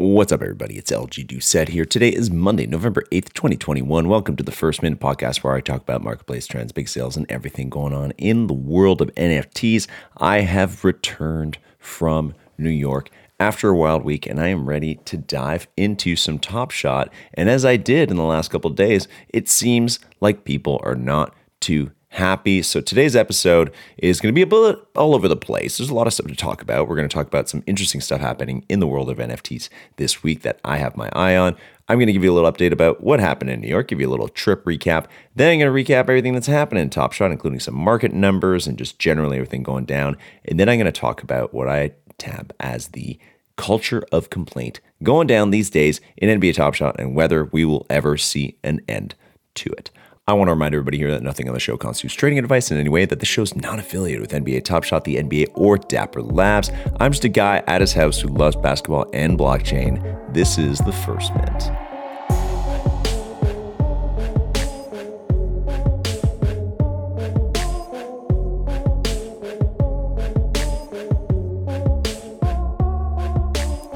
What's up, everybody? It's LG Doucette here. Today is Monday, November 8th, 2021. Welcome to the First Mint Podcast, where I talk about marketplace trends, big sales, and everything going on in the world of NFTs. I have returned from New York after a wild week, and I am ready to dive into some Top Shot. And as I did in the last couple days, it seems like people are not too happy. So today's episode is going to be a bit all over the place. There's a lot of stuff to talk about. We're going to talk about some interesting stuff happening in the world of NFTs this week that I have my eye on. I'm going to give you a little update about what happened in New York, give you a little trip recap. Then I'm going to recap everything that's happening in Top Shot, including some market numbers and just generally everything going down. And then I'm going to talk about what I tab as the culture of complaint going down these days in NBA Top Shot and whether we will ever see an end to it. I want to remind everybody here that nothing on the show constitutes trading advice in any way, that the show is not affiliated with NBA Top Shot, the NBA, or Dapper Labs. I'm just a guy at his house who loves basketball and blockchain. This is the first mint.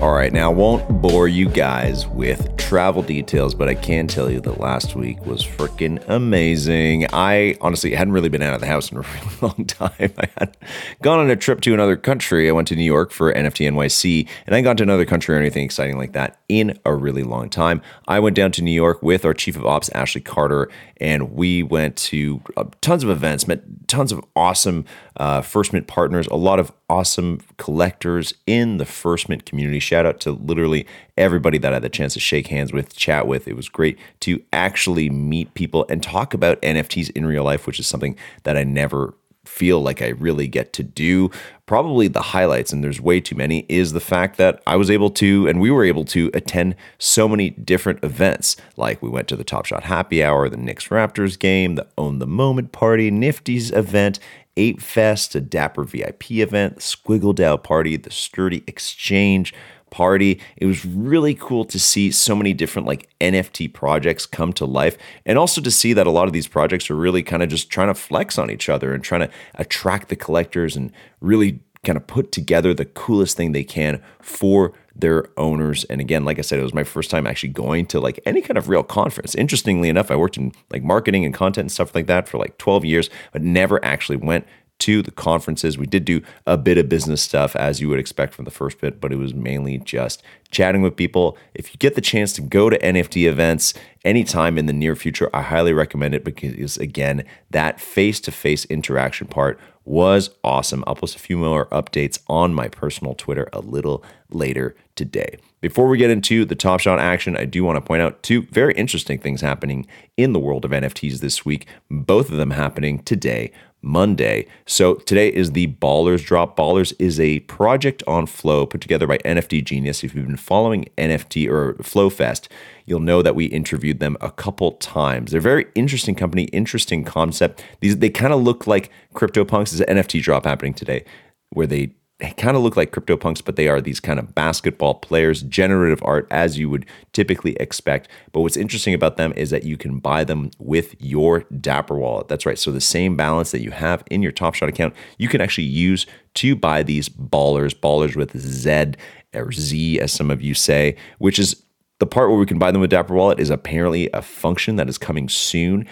All right, now I won't bore you guys with travel details, but I can tell you that last week was freaking amazing. I honestly hadn't really been out of the house in a really long time. I had gone on a trip to another country. I went to New York for NFT NYC, and I got to another country or anything exciting like that in a really long time. I went down to New York with our chief of ops, Ashley Carter, and we went to uh, tons of events, met tons of awesome uh, First Mint partners, a lot of awesome collectors in the First Mint community. Shout out to literally everybody that I had the chance to shake hands with, chat with. It was great to actually meet people and talk about NFTs in real life, which is something that I never feel like I really get to do. Probably the highlights, and there's way too many, is the fact that I was able to, and we were able to attend so many different events. Like we went to the Top Shot Happy Hour, the Knicks Raptors game, the Own the Moment party, Nifty's event, Ape Fest, a Dapper VIP event, Squiggle DAO party, the Sturdy Exchange, party. It was really cool to see so many different like NFT projects come to life and also to see that a lot of these projects are really kind of just trying to flex on each other and trying to attract the collectors and really kind of put together the coolest thing they can for their owners. And again, like I said, it was my first time actually going to like any kind of real conference. Interestingly enough, I worked in like marketing and content and stuff like that for like 12 years, but never actually went to the conferences. We did do a bit of business stuff as you would expect from the first bit, but it was mainly just chatting with people. If you get the chance to go to NFT events anytime in the near future, I highly recommend it because, again, that face to face interaction part was awesome. I'll post a few more updates on my personal Twitter a little later today. Before we get into the Top Shot action, I do want to point out two very interesting things happening in the world of NFTs this week, both of them happening today. Monday. So today is the Ballers Drop. Ballers is a project on Flow put together by NFT Genius. If you've been following NFT or Flow Fest, you'll know that we interviewed them a couple times. They're a very interesting company, interesting concept. These they kind of look like CryptoPunks. There's an NFT drop happening today where they kind of look like CryptoPunks, but they are these kind of basketball players, generative art as you would typically expect. But what's interesting about them is that you can buy them with your Dapper wallet. That's right. So the same balance that you have in your Top Shot account, you can actually use to buy these ballers, ballers with Z or Z, as some of you say, which is the part where we can buy them with Dapper Wallet is apparently a function that is coming soon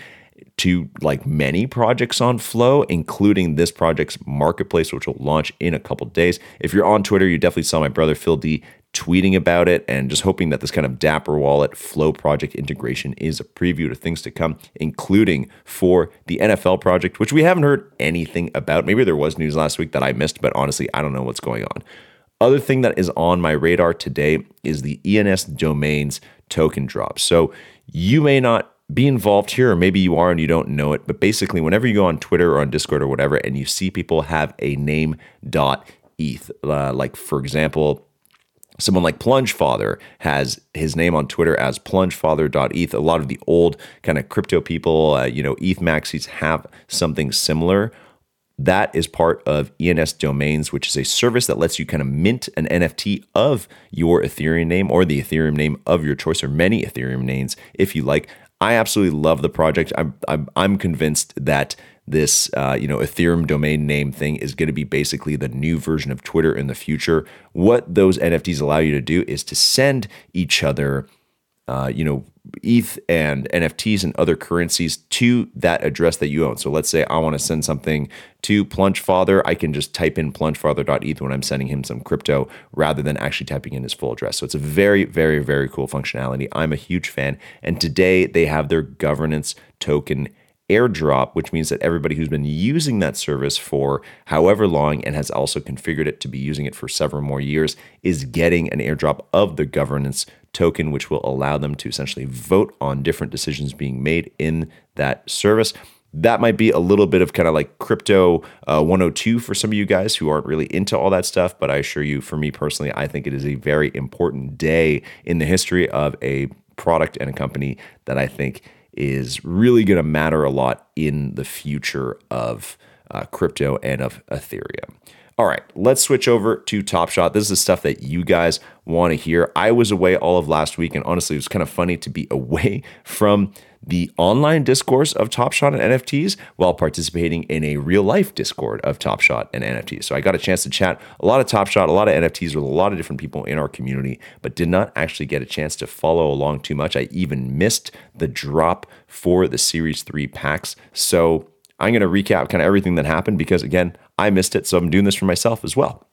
to like many projects on Flow, including this project's marketplace, which will launch in a couple days. If you're on Twitter, you definitely saw my brother Phil D tweeting about it and just hoping that this kind of Dapper Wallet Flow project integration is a preview to things to come, including for the NFL project, which we haven't heard anything about. Maybe there was news last week that I missed, but honestly, I don't know what's going on. Other thing that is on my radar today is the ENS domains token drop. So you may not be involved here, or maybe you are and you don't know it. But basically, whenever you go on Twitter or on Discord or whatever, and you see people have a name dot ETH, uh, like for example, someone like Plunge Father has his name on Twitter as plungefather.eth. A lot of the old kind of crypto people, uh, you know, ETH maxis have something similar. That is part of ENS Domains, which is a service that lets you kind of mint an NFT of your Ethereum name or the Ethereum name of your choice, or many Ethereum names if you like. I absolutely love the project. I'm, I'm, I'm convinced that this uh, you know Ethereum domain name thing is going to be basically the new version of Twitter in the future. What those NFTs allow you to do is to send each other, uh, you know, ETH and NFTs and other currencies to that address that you own. So let's say I want to send something to Plungefather. I can just type in plungefather.eth when I'm sending him some crypto rather than actually typing in his full address. So it's a very, very, very cool functionality. I'm a huge fan. And today they have their governance token airdrop, which means that everybody who's been using that service for however long and has also configured it to be using it for several more years is getting an airdrop of the governance token, which will allow them to essentially vote on different decisions being made in that service. That might be a little bit of kind of like crypto uh, 102 for some of you guys who aren't really into all that stuff. But I assure you, for me personally, I think it is a very important day in the history of a product and a company that I think is really going to matter a lot in the future of uh, crypto and of Ethereum. All right, let's switch over to Top Shot. This is the stuff that you guys want to hear. I was away all of last week, and honestly, it was kind of funny to be away from the online discourse of Top Shot and NFTs while participating in a real life Discord of Top Shot and NFTs. So I got a chance to chat a lot of Top Shot, a lot of NFTs with a lot of different people in our community, but did not actually get a chance to follow along too much. I even missed the drop for the Series 3 packs. So I'm going to recap kind of everything that happened because, again, I missed it. So I'm doing this for myself as well.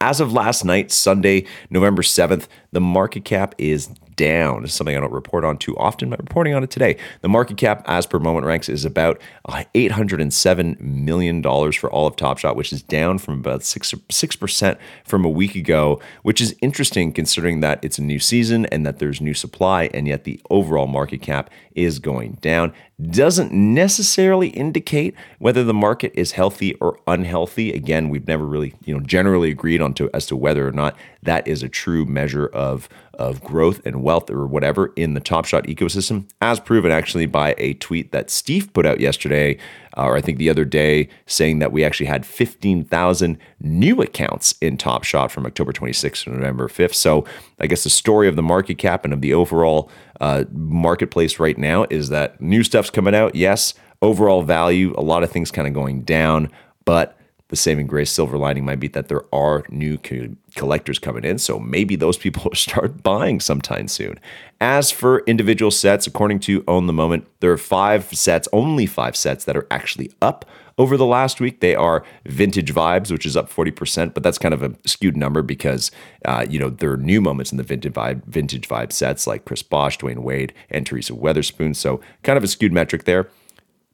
As of last night, Sunday, November 7th, the market cap is down. It's something I don't report on too often, but reporting on it today. The market cap, as per Moment Ranks, is about uh, $807 million for all of Top Shot, which is down from about 6, 6% from a week ago, which is interesting considering that it's a new season and that there's new supply, and yet the overall market cap is going down. Doesn't necessarily indicate whether the market is healthy or unhealthy. Again, we've never really, you know, generally agreed on to as to whether or not that is a true measure of of growth and wealth or whatever in the Top Shot ecosystem, as proven actually by a tweet that Steve put out yesterday, uh, or I think the other day, saying that we actually had 15,000 new accounts in Top Shot from October 26th to November 5th. So I guess the story of the market cap and of the overall uh, marketplace right now is that new stuff's coming out. Yes, overall value, a lot of things kind of going down, but the saving grace silver lining might be that there are new co- collectors coming in. So maybe those people start buying sometime soon. As for individual sets, according to Own the Moment, there are five sets, only five sets that are actually up over the last week. They are Vintage Vibes, which is up 40%, but that's kind of a skewed number because, uh, you know, there are new moments in the Vintage Vibe, Vintage Vibe sets like Chris Bosh, Dwyane Wade, and Teresa Weatherspoon. So kind of a skewed metric there.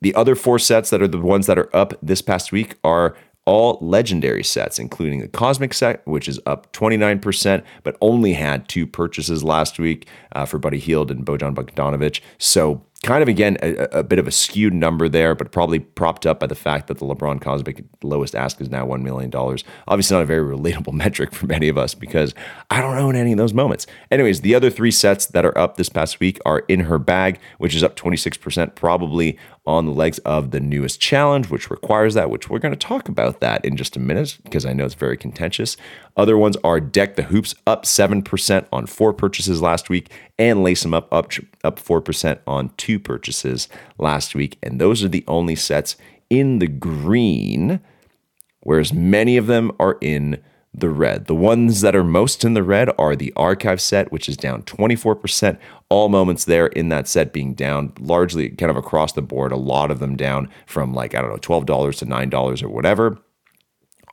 The other four sets that are the ones that are up this past week are all legendary sets, including the Cosmic set, which is up 29%, but only had two purchases last week uh, for Buddy Hield and Bojan Bogdanovic. So kind of again a, a, bit of a skewed number there, but probably propped up by the fact that the LeBron Cosmic lowest ask is now one million dollars. Obviously, not a very relatable metric for many of us because I don't own any of those moments. Anyways, the other three sets that are up this past week are in her bag, which is up 26%, probably on the legs of the newest challenge, which requires that, which we're going to talk about that in just a minute because I know it's very contentious. Other ones are Deck the Hoops up 7% on four purchases last week and Lace them up up, up 4% on two purchases last week. And those are the only sets in the green, whereas many of them are in the red. The ones that are most in the red are the archive set, which is down 24%. All moments there in that set being down largely kind of across the board, a lot of them down from like, I don't know, $12 to $9 or whatever.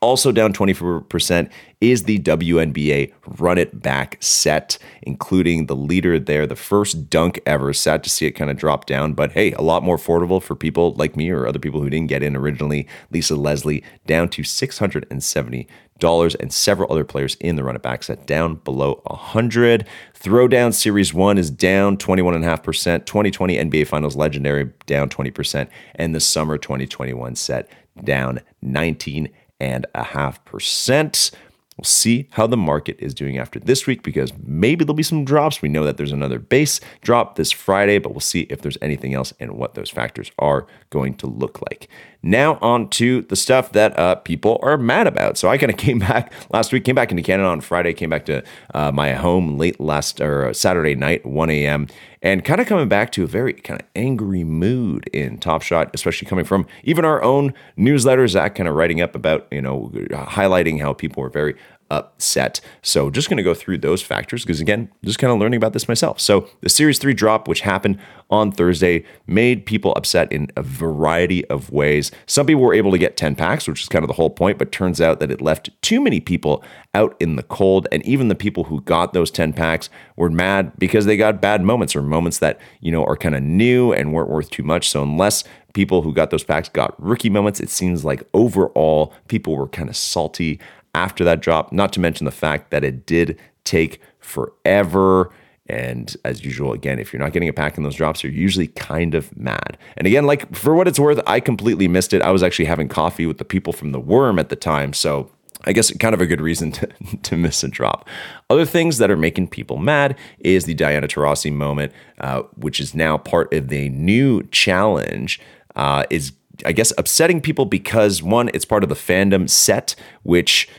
Also down 24% is the WNBA Run It Back set, including the leader there, the first dunk ever. Sad to see it kind of drop down, but hey, a lot more affordable for people like me or other people who didn't get in originally. Lisa Leslie down to $670 and several other players in the run it back set down below 100. Throwdown Series 1 is down 21.5%. 2020 NBA Finals Legendary down 20%. And the Summer 2021 set down 19 and a half percent. We'll see how the market is doing after this week because maybe there'll be some drops. We know that there's another base drop this Friday, but we'll see if there's anything else and what those factors are going to look like. Now, on to the stuff that uh, people are mad about. So, I kind of came back last week, came back into Canada on Friday, came back to uh, my home late last or Saturday night, 1 a.m., and kind of coming back to a very kind of angry mood in Top Shot, especially coming from even our own newsletter, Zach kind of writing up about, you know, highlighting how people were very upset. So just going to go through those factors because again, just kind of learning about this myself. So the Series 3 drop, which happened on Thursday, made people upset in a variety of ways. Some people were able to get 10 packs, which is kind of the whole point, but turns out that it left too many people out in the cold. And even the people who got those 10 packs were mad because they got bad moments or moments that, you know, are kind of new and weren't worth too much. So unless people who got those packs got rookie moments, it seems like overall people were kind of salty after that drop, not to mention the fact that it did take forever. And as usual, again, if you're not getting a pack in those drops, you're usually kind of mad. And again, like for what it's worth, I completely missed it. I was actually having coffee with the people from the worm at the time. So I guess kind of a good reason to, to miss a drop. Other things that are making people mad is the Diana Taurasi moment, uh, which is now part of the new challenge, uh, is I guess upsetting people because one, it's part of the fandom set, which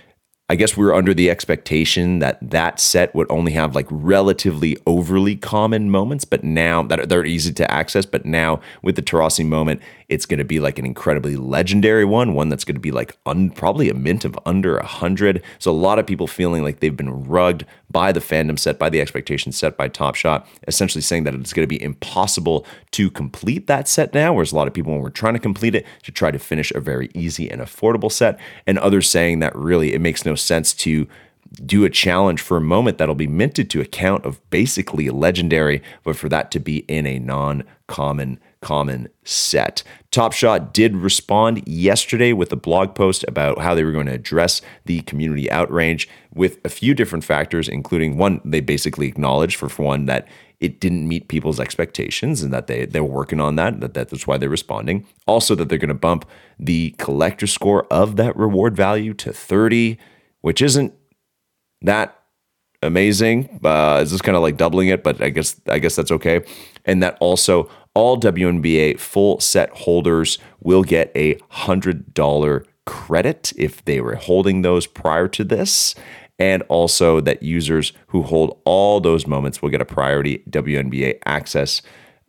I guess we were under the expectation that that set would only have like relatively overly common moments, but now that they're easy to access. But now with the Taurasi moment, it's going to be like an incredibly legendary one, one that's going to be like un, probably a mint of under a hundred. So a lot of people feeling like they've been rugged by the fandom set, by the expectations set by Top Shot, essentially saying that it's going to be impossible to complete that set now. Whereas a lot of people, when we're trying to complete it, to try to finish a very easy and affordable set, and others saying that really it makes no sense to do a challenge for a moment that'll be minted to account of basically legendary, but for that to be in a non common common set. Top Shot did respond yesterday with a blog post about how they were going to address the community outrage with a few different factors, including one, they basically acknowledged for one that it didn't meet people's expectations and that they, they were working on that, that that's why they're responding. Also, that they're going to bump the collector score of that reward value to 30, which isn't that amazing. Uh, is this kind of like doubling it? But I guess I guess that's okay. And that also all WNBA full set holders will get a hundred dollar credit if they were holding those prior to this. And also that users who hold all those moments will get a priority WNBA access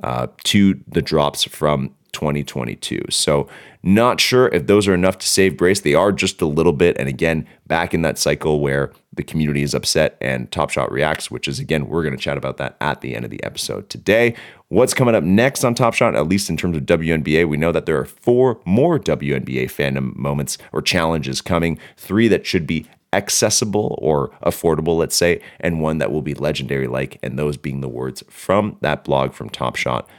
uh, to the drops from 2022. So, not sure if those are enough to save Brace. They are just a little bit. And again, back in that cycle where the community is upset and Top Shot reacts, which is again, we're going to chat about that at the end of the episode today. What's coming up next on Top Shot, at least in terms of WNBA? We know that there are four more WNBA fandom moments or challenges coming, three that should be accessible or affordable, let's say, and one that will be legendary like, and those being the words from that blog from Top Shot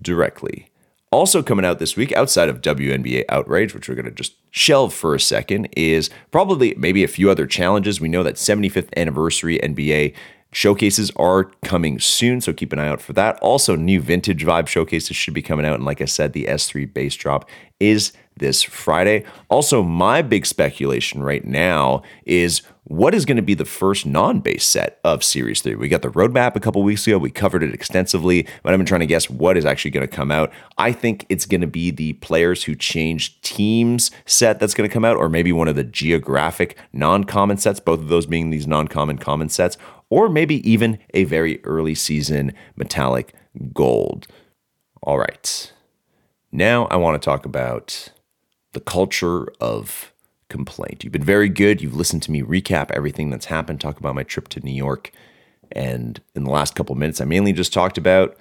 directly. Also coming out this week, outside of WNBA Outrage, which we're going to just shelve for a second, is probably maybe a few other challenges. We know that 75th anniversary NBA showcases are coming soon, so keep an eye out for that. Also, new vintage vibe showcases should be coming out. And like I said, the S3 base drop is this Friday. Also, my big speculation right now is what is going to be the first non base set of Series 3? We got the roadmap a couple weeks ago. We covered it extensively, but I've been trying to guess what is actually going to come out. I think it's going to be the players who change teams set that's going to come out, or maybe one of the geographic non common sets, both of those being these non common common sets, or maybe even a very early season metallic gold. All right. Now I want to talk about the culture of complaint. You've been very good. You've listened to me recap everything that's happened, talk about my trip to New York. And in the last couple minutes, I mainly just talked about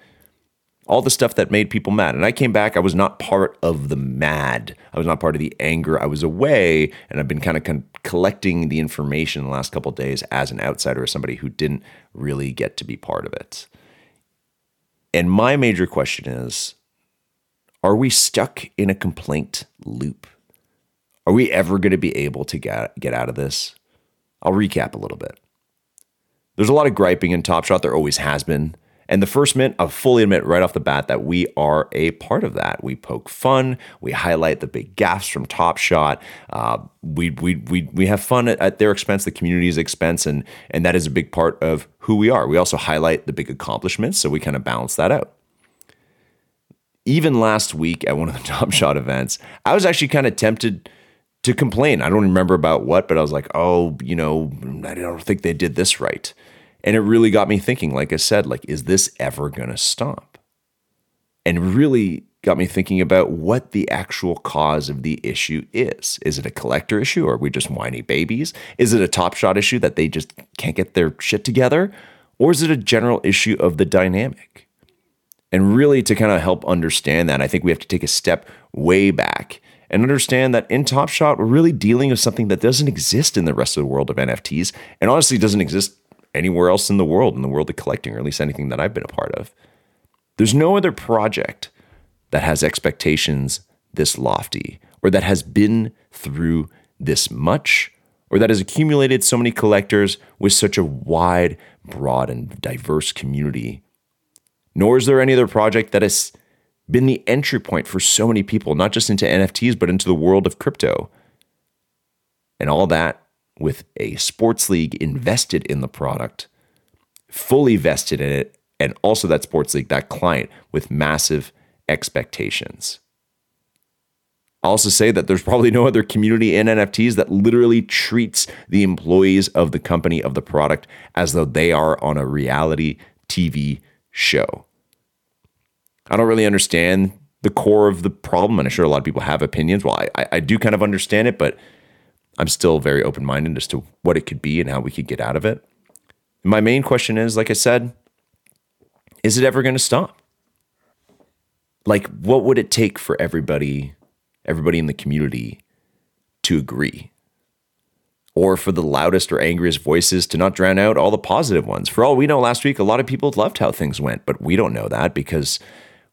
all the stuff that made people mad. And I came back, I was not part of the mad. I was not part of the anger. I was away, and I've been kind of con- collecting the information in the last couple days as an outsider, as somebody who didn't really get to be part of it. And my major question is are we stuck in a complaint loop? Are we ever going to be able to get, get out of this? I'll recap a little bit. There's a lot of griping in Top Shot. There always has been. And the first mint, I'll fully admit right off the bat that we are a part of that. We poke fun, we highlight the big gaffes from Top Shot. Uh, we, we, we, we have fun at, at their expense, the community's expense, and, and that is a big part of who we are. We also highlight the big accomplishments, so we kind of balance that out. Even last week at one of the Top Shot events, I was actually kind of tempted to complain. I don't remember about what, but I was like, oh, you know, I don't think they did this right. And it really got me thinking, like I said, like, is this ever going to stop? And really got me thinking about what the actual cause of the issue is. Is it a collector issue or are we just whiny babies? Is it a top shot issue that they just can't get their shit together? Or is it a general issue of the dynamic? And really, to kind of help understand that, I think we have to take a step way back and understand that in Top Shot, we're really dealing with something that doesn't exist in the rest of the world of NFTs and honestly doesn't exist anywhere else in the world, in the world of collecting, or at least anything that I've been a part of. There's no other project that has expectations this lofty, or that has been through this much, or that has accumulated so many collectors with such a wide, broad, and diverse community. Nor is there any other project that has been the entry point for so many people, not just into NFTs, but into the world of crypto. And all that with a sports league invested in the product, fully vested in it, and also that sports league, that client with massive expectations. I'll also say that there's probably no other community in NFTs that literally treats the employees of the company, of the product, as though they are on a reality TV show. I don't really understand the core of the problem, and I'm sure a lot of people have opinions. Well, I, I do kind of understand it, but I'm still very open minded as to what it could be and how we could get out of it. My main question is like I said, is it ever going to stop? Like, what would it take for everybody, everybody in the community to agree? Or for the loudest or angriest voices to not drown out all the positive ones? For all we know, last week, a lot of people loved how things went, but we don't know that because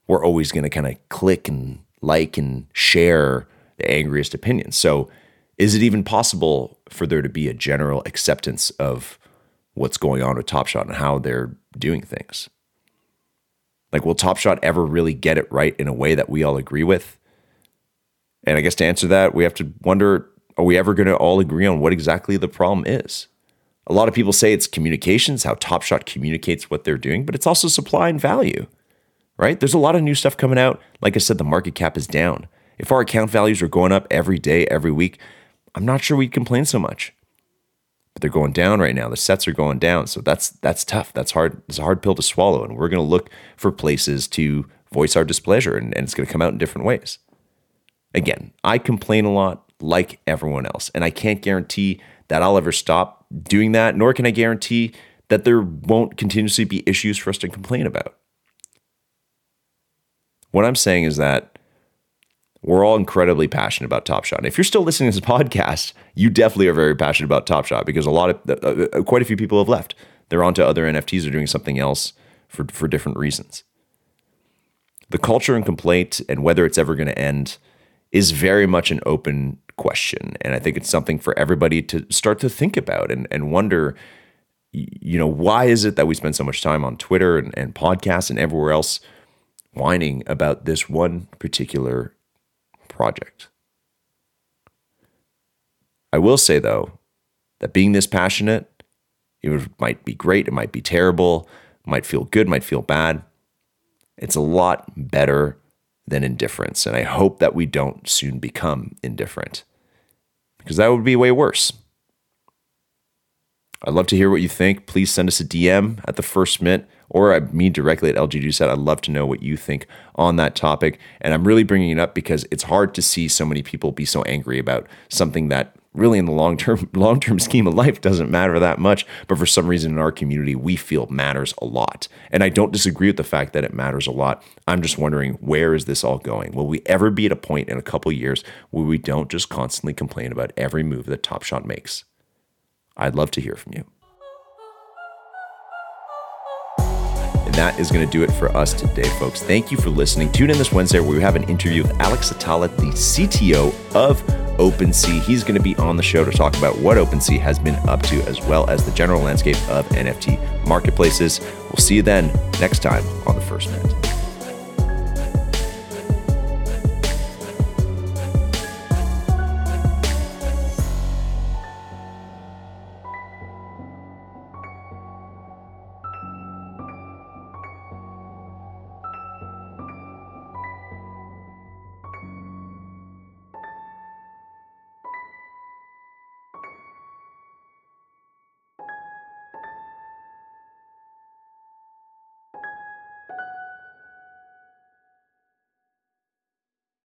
we're always going to kind of click and like and share the angriest opinions. So, is it even possible for there to be a general acceptance of what's going on with Top Shot and how they're doing things? Like, will Top Shot ever really get it right in a way that we all agree with? And I guess to answer that, we have to wonder are we ever going to all agree on what exactly the problem is? A lot of people say it's communications, how Top Shot communicates what they're doing, but it's also supply and value, right? There's a lot of new stuff coming out. Like I said, the market cap is down. If our account values were going up every day, every week, I'm not sure we'd complain so much. But they're going down right now. The sets are going down. So that's that's tough. That's hard. It's a hard pill to swallow. And we're going to look for places to voice our displeasure. And, and it's going to come out in different ways. Again, I complain a lot like everyone else. And I can't guarantee that I'll ever stop doing that, nor can I guarantee that there won't continuously be issues for us to complain about. What I'm saying is that we're all incredibly passionate about Top Shot. And if you're still listening to this podcast, you definitely are very passionate about Top Shot because a lot of, uh, uh, quite a few people have left. They're onto other NFTs or doing something else for, for different reasons. The culture and complaint and whether it's ever going to end is very much an open question. And I think it's something for everybody to start to think about and, and wonder, you know, why is it that we spend so much time on Twitter and, and podcasts and everywhere else whining about this one particular project. I will say, though, that being this passionate, it might be great, it might be terrible, might feel good, might feel bad. It's a lot better than indifference. And I hope that we don't soon become indifferent because that would be way worse. I'd love to hear what you think. Please send us a DM at the first mint or me directly at LG Said I'd love to know what you think on that topic. And I'm really bringing it up because it's hard to see so many people be so angry about something that really in the long term long term scheme of life doesn't matter that much. But for some reason in our community we feel matters a lot. And i don't disagree with the fact that it matters a lot. I'm just wondering where is this all going? Will we ever be at a point in a couple years where we don't just constantly complain about every move that top shot makes? I'd love to hear from you that is going to do it for us today, folks. Thank you for listening. Tune in this Wednesday where we have an interview with Alex Atallah, the CTO of OpenSea. He's going to be on the show to talk about what OpenSea has been up to, as well as the general landscape of NFT marketplaces. We'll see you then next time on the First Mint.